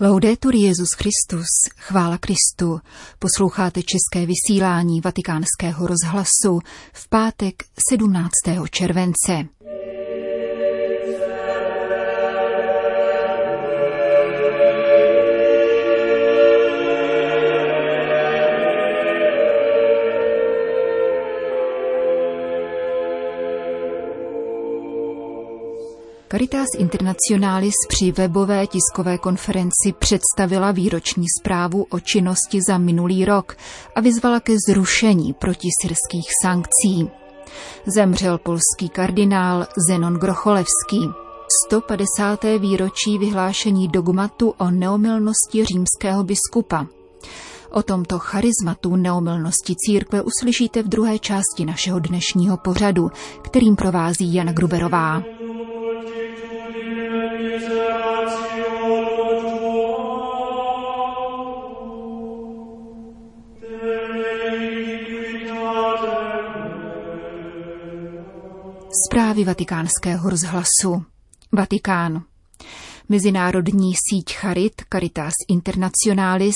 Laudetur Jezus Christus, chvála Kristu. Posloucháte české vysílání Vatikánského rozhlasu v pátek 17. července. Caritas Internationalis při webové tiskové konferenci představila výroční zprávu o činnosti za minulý rok a vyzvala ke zrušení protisyrských sankcí. Zemřel polský kardinál Zenon Grocholevský. 150. výročí vyhlášení dogmatu o neomylnosti římského biskupa. O tomto charizmatu neomylnosti církve uslyšíte v druhé části našeho dnešního pořadu, kterým provází Jana Gruberová. Zprávy vatikánského rozhlasu. Vatikán. Mezinárodní síť Charit Caritas Internationalis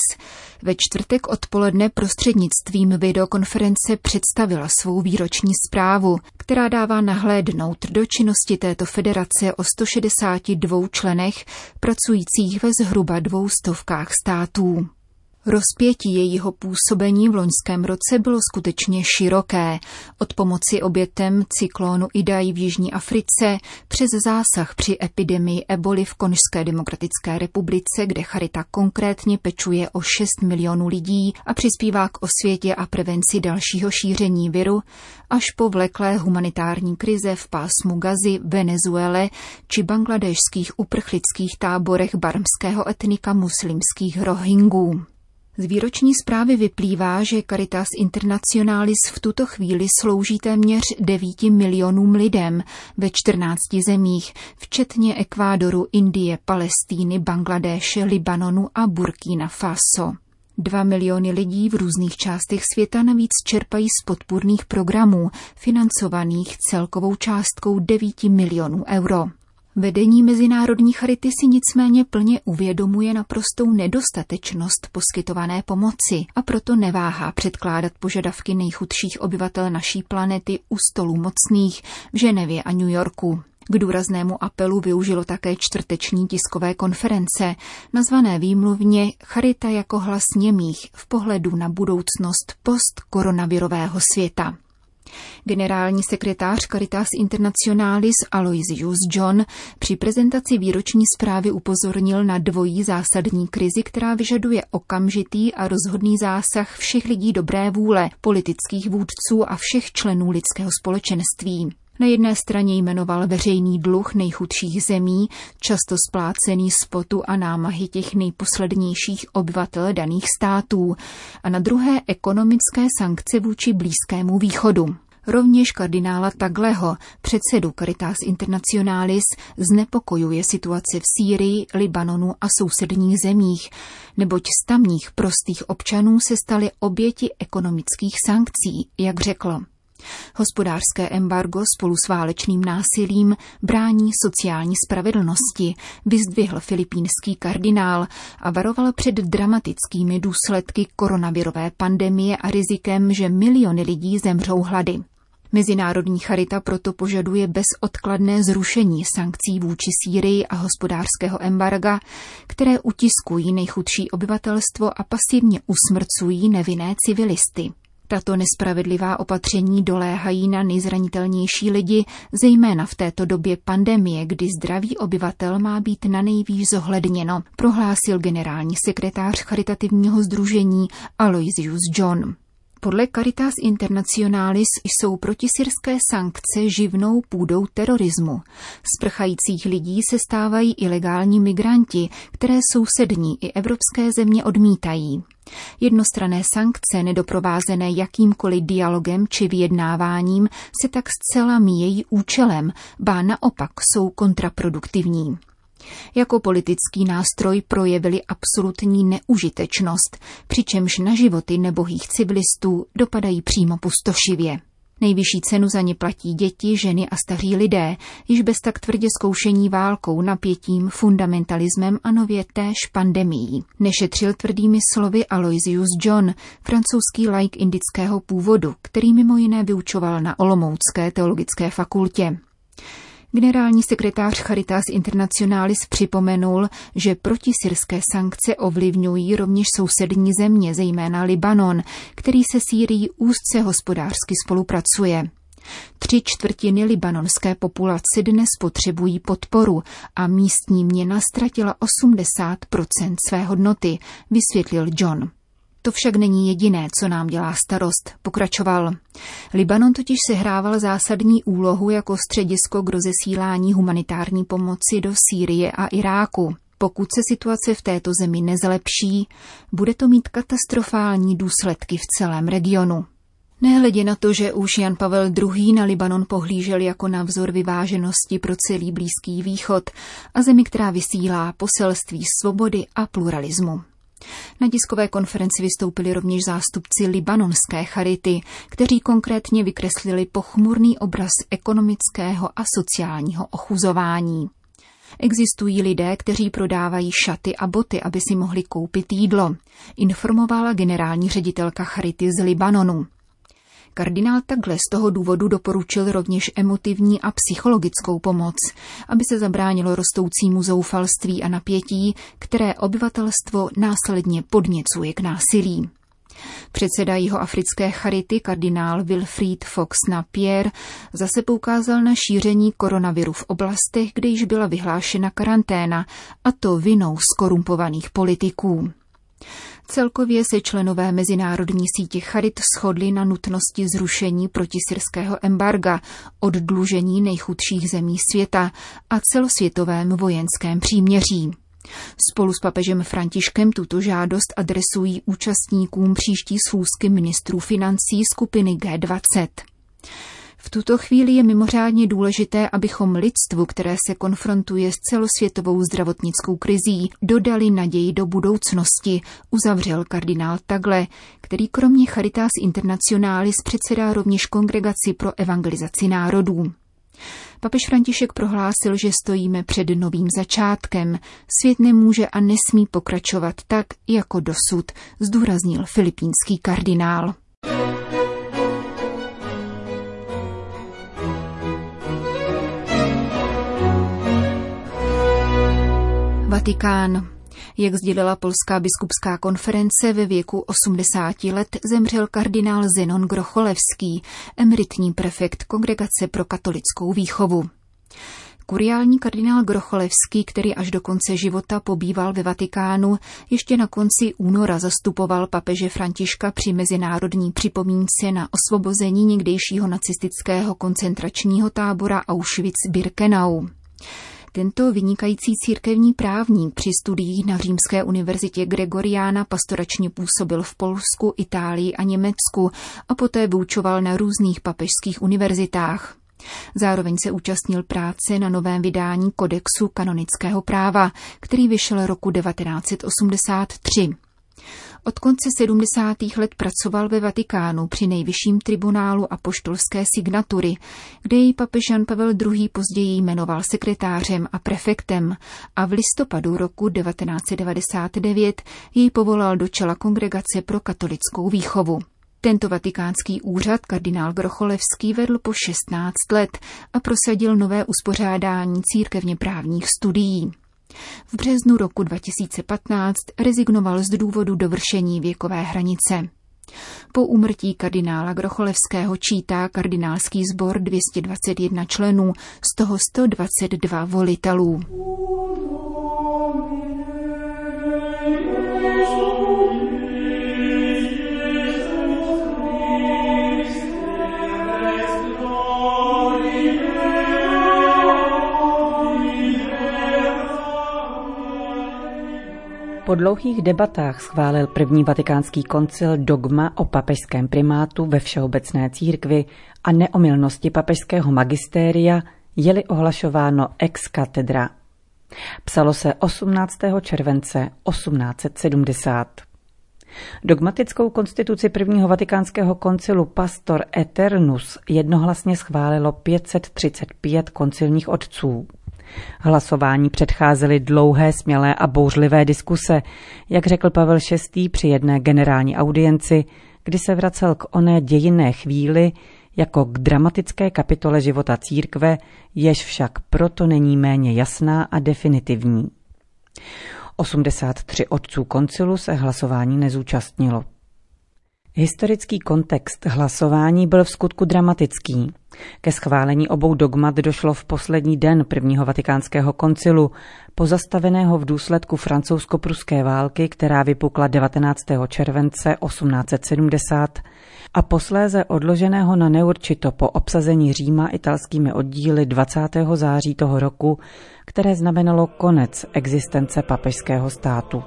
ve čtvrtek odpoledne prostřednictvím videokonference představila svou výroční zprávu, která dává nahlédnout do činnosti této federace o 162 členech pracujících ve zhruba dvou stovkách států. Rozpětí jejího působení v loňském roce bylo skutečně široké. Od pomoci obětem cyklónu Idai v Jižní Africe přes zásah při epidemii eboli v Konžské demokratické republice, kde Charita konkrétně pečuje o 6 milionů lidí a přispívá k osvětě a prevenci dalšího šíření viru, až po vleklé humanitární krize v pásmu Gazy, Venezuele či bangladešských uprchlických táborech barmského etnika muslimských rohingů. Z výroční zprávy vyplývá, že Caritas Internationalis v tuto chvíli slouží téměř 9 milionům lidem ve 14 zemích, včetně Ekvádoru, Indie, Palestíny, Bangladéše, Libanonu a Burkina Faso. Dva miliony lidí v různých částech světa navíc čerpají z podpůrných programů, financovaných celkovou částkou 9 milionů euro. Vedení Mezinárodní charity si nicméně plně uvědomuje naprostou nedostatečnost poskytované pomoci a proto neváhá předkládat požadavky nejchudších obyvatel naší planety u stolů mocných v Ženevě a New Yorku. K důraznému apelu využilo také čtvrteční tiskové konference, nazvané výmluvně Charita jako hlas němých v pohledu na budoucnost postkoronavirového světa. Generální sekretář Caritas Internationalis Aloysius John při prezentaci výroční zprávy upozornil na dvojí zásadní krizi, která vyžaduje okamžitý a rozhodný zásah všech lidí dobré vůle, politických vůdců a všech členů lidského společenství. Na jedné straně jmenoval veřejný dluh nejchudších zemí, často splácený z potu a námahy těch nejposlednějších obyvatel daných států, a na druhé ekonomické sankce vůči Blízkému východu. Rovněž kardinála Tagleho, předsedu Caritas Internationalis, znepokojuje situace v Sýrii, Libanonu a sousedních zemích, neboť z tamních prostých občanů se staly oběti ekonomických sankcí, jak řekl. Hospodářské embargo spolu s válečným násilím brání sociální spravedlnosti, vyzdvihl filipínský kardinál a varoval před dramatickými důsledky koronavirové pandemie a rizikem, že miliony lidí zemřou hlady. Mezinárodní charita proto požaduje bezodkladné zrušení sankcí vůči Sýrii a hospodářského embarga, které utiskují nejchudší obyvatelstvo a pasivně usmrcují nevinné civilisty. Tato nespravedlivá opatření doléhají na nejzranitelnější lidi, zejména v této době pandemie, kdy zdraví obyvatel má být na nejvýš zohledněno, prohlásil generální sekretář charitativního združení Aloysius John. Podle Caritas Internationalis jsou protisyrské sankce živnou půdou terorismu. Z prchajících lidí se stávají ilegální migranti, které sousední i evropské země odmítají. Jednostrané sankce, nedoprovázené jakýmkoliv dialogem či vyjednáváním, se tak zcela míjejí účelem, ba naopak jsou kontraproduktivní. Jako politický nástroj projevili absolutní neužitečnost, přičemž na životy nebohých civilistů dopadají přímo pustošivě. Nejvyšší cenu za ně platí děti, ženy a staří lidé, již bez tak tvrdě zkoušení válkou, napětím, fundamentalismem a nově též pandemií. Nešetřil tvrdými slovy Aloysius John, francouzský laik indického původu, který mimo jiné vyučoval na Olomoucké teologické fakultě. Generální sekretář Charitas Internationalis připomenul, že protisyrské sankce ovlivňují rovněž sousední země, zejména Libanon, který se Sýrií úzce hospodářsky spolupracuje. Tři čtvrtiny libanonské populace dnes potřebují podporu a místní měna ztratila 80% své hodnoty, vysvětlil John. To však není jediné, co nám dělá starost, pokračoval. Libanon totiž sehrával zásadní úlohu jako středisko k rozesílání humanitární pomoci do Sýrie a Iráku. Pokud se situace v této zemi nezlepší, bude to mít katastrofální důsledky v celém regionu. Nehledě na to, že už Jan Pavel II. na Libanon pohlížel jako na vzor vyváženosti pro celý Blízký východ a zemi, která vysílá poselství svobody a pluralismu. Na tiskové konferenci vystoupili rovněž zástupci libanonské charity, kteří konkrétně vykreslili pochmurný obraz ekonomického a sociálního ochuzování. Existují lidé, kteří prodávají šaty a boty, aby si mohli koupit jídlo, informovala generální ředitelka Charity z Libanonu. Kardinál takhle z toho důvodu doporučil rovněž emotivní a psychologickou pomoc, aby se zabránilo rostoucímu zoufalství a napětí, které obyvatelstvo následně podněcuje k násilí. Předseda jeho africké charity kardinál Wilfried Fox Napier zase poukázal na šíření koronaviru v oblastech, kde již byla vyhlášena karanténa, a to vinou skorumpovaných politiků. Celkově se členové mezinárodní sítě Charit shodli na nutnosti zrušení protisyrského embarga, oddlužení nejchudších zemí světa a celosvětovém vojenském příměří. Spolu s papežem Františkem tuto žádost adresují účastníkům příští schůzky ministrů financí skupiny G20. V tuto chvíli je mimořádně důležité, abychom lidstvu, které se konfrontuje s celosvětovou zdravotnickou krizí, dodali naději do budoucnosti, uzavřel kardinál Tagle, který kromě Charitas Internationalis předsedá rovněž kongregaci pro evangelizaci národů. Papež František prohlásil, že stojíme před novým začátkem. Svět nemůže a nesmí pokračovat tak, jako dosud, zdůraznil filipínský kardinál. Vatikán. Jak sdělila Polská biskupská konference, ve věku 80 let zemřel kardinál Zenon Grocholevský, emeritní prefekt Kongregace pro katolickou výchovu. Kuriální kardinál Grocholevský, který až do konce života pobýval ve Vatikánu, ještě na konci února zastupoval papeže Františka při mezinárodní připomínce na osvobození někdejšího nacistického koncentračního tábora Auschwitz-Birkenau. Tento vynikající církevní právník při studiích na Římské univerzitě Gregoriána pastoračně působil v Polsku, Itálii a Německu a poté vyučoval na různých papežských univerzitách. Zároveň se účastnil práce na novém vydání Kodexu kanonického práva, který vyšel roku 1983. Od konce 70. let pracoval ve Vatikánu při nejvyšším tribunálu a poštolské signatury, kde jej papež Jan Pavel II. později jmenoval sekretářem a prefektem a v listopadu roku 1999 jej povolal do čela Kongregace pro katolickou výchovu. Tento vatikánský úřad kardinál Grocholevský vedl po 16 let a prosadil nové uspořádání církevně právních studií. V březnu roku 2015 rezignoval z důvodu dovršení věkové hranice. Po úmrtí kardinála Grocholevského čítá kardinálský sbor 221 členů, z toho 122 volitelů. Po dlouhých debatách schválil první vatikánský koncil dogma o papežském primátu ve všeobecné církvi a neomilnosti papežského magistéria, je-li ohlašováno ex katedra. Psalo se 18. července 1870. Dogmatickou konstituci prvního vatikánského koncilu Pastor Eternus jednohlasně schválilo 535 koncilních otců. Hlasování předcházely dlouhé, smělé a bouřlivé diskuse, jak řekl Pavel VI. při jedné generální audienci, kdy se vracel k oné dějinné chvíli jako k dramatické kapitole života církve, jež však proto není méně jasná a definitivní. 83 otců koncilu se hlasování nezúčastnilo. Historický kontext hlasování byl v skutku dramatický. Ke schválení obou dogmat došlo v poslední den prvního vatikánského koncilu, pozastaveného v důsledku francouzsko-pruské války, která vypukla 19. července 1870 a posléze odloženého na neurčito po obsazení Říma italskými oddíly 20. září toho roku, které znamenalo konec existence papežského státu.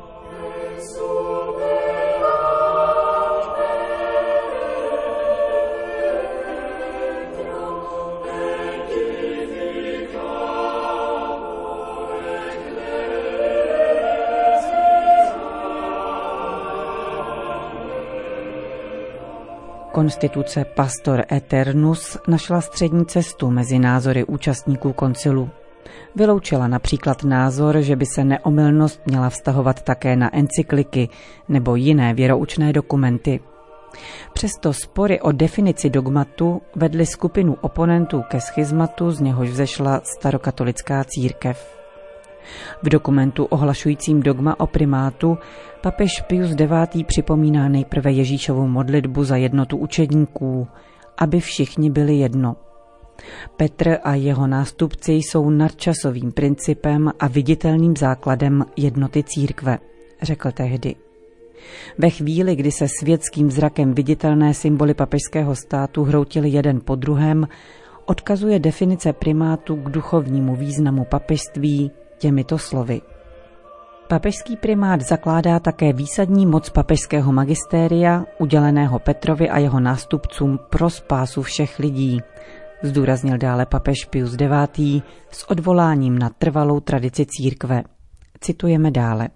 Konstituce Pastor Eternus našla střední cestu mezi názory účastníků koncilu. Vyloučila například názor, že by se neomylnost měla vztahovat také na encykliky nebo jiné věroučné dokumenty. Přesto spory o definici dogmatu vedly skupinu oponentů ke schizmatu, z něhož vzešla starokatolická církev. V dokumentu ohlašujícím dogma o primátu papež Pius IX. připomíná nejprve Ježíšovu modlitbu za jednotu učedníků, aby všichni byli jedno. Petr a jeho nástupci jsou nadčasovým principem a viditelným základem jednoty církve, řekl tehdy. Ve chvíli, kdy se světským zrakem viditelné symboly papežského státu hroutily jeden po druhém, odkazuje definice primátu k duchovnímu významu papežství těmito slovy. Papežský primát zakládá také výsadní moc papežského magistéria, uděleného Petrovi a jeho nástupcům pro spásu všech lidí, zdůraznil dále papež Pius IX. s odvoláním na trvalou tradici církve. Citujeme dále.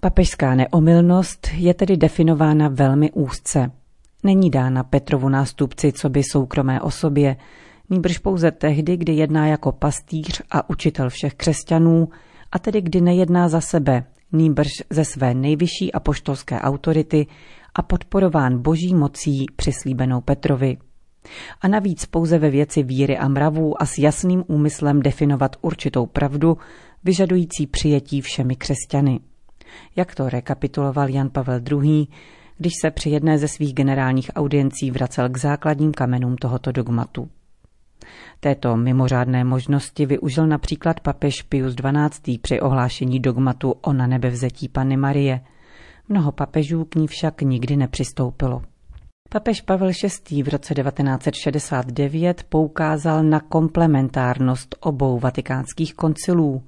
Papežská neomylnost je tedy definována velmi úzce. Není dána Petrovu nástupci co by soukromé osobě, nýbrž pouze tehdy, kdy jedná jako pastýř a učitel všech křesťanů, a tedy kdy nejedná za sebe, nýbrž ze své nejvyšší apoštolské autority a podporován boží mocí přislíbenou Petrovi. A navíc pouze ve věci víry a mravů a s jasným úmyslem definovat určitou pravdu, vyžadující přijetí všemi křesťany. Jak to rekapituloval Jan Pavel II., když se při jedné ze svých generálních audiencí vracel k základním kamenům tohoto dogmatu. Této mimořádné možnosti využil například papež Pius XII. při ohlášení dogmatu o na nebevzetí Panny Marie. Mnoho papežů k ní však nikdy nepřistoupilo. Papež Pavel VI. v roce 1969 poukázal na komplementárnost obou vatikánských koncilů,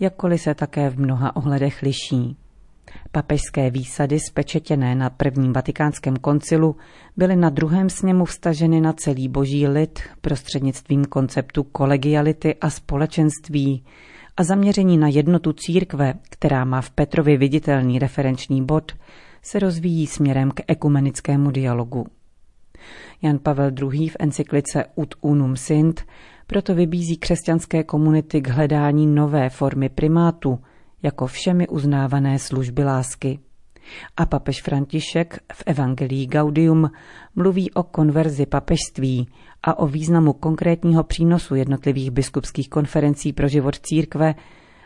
jakkoliv se také v mnoha ohledech liší. Papežské výsady spečetěné na prvním vatikánském koncilu byly na druhém sněmu vstaženy na celý boží lid prostřednictvím konceptu kolegiality a společenství a zaměření na jednotu církve, která má v Petrovi viditelný referenční bod, se rozvíjí směrem k ekumenickému dialogu. Jan Pavel II. v encyklice Ut unum sint proto vybízí křesťanské komunity k hledání nové formy primátu – jako všemi uznávané služby lásky. A papež František v Evangelii Gaudium mluví o konverzi papežství a o významu konkrétního přínosu jednotlivých biskupských konferencí pro život církve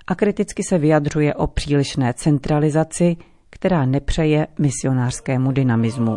a kriticky se vyjadřuje o přílišné centralizaci, která nepřeje misionářskému dynamismu.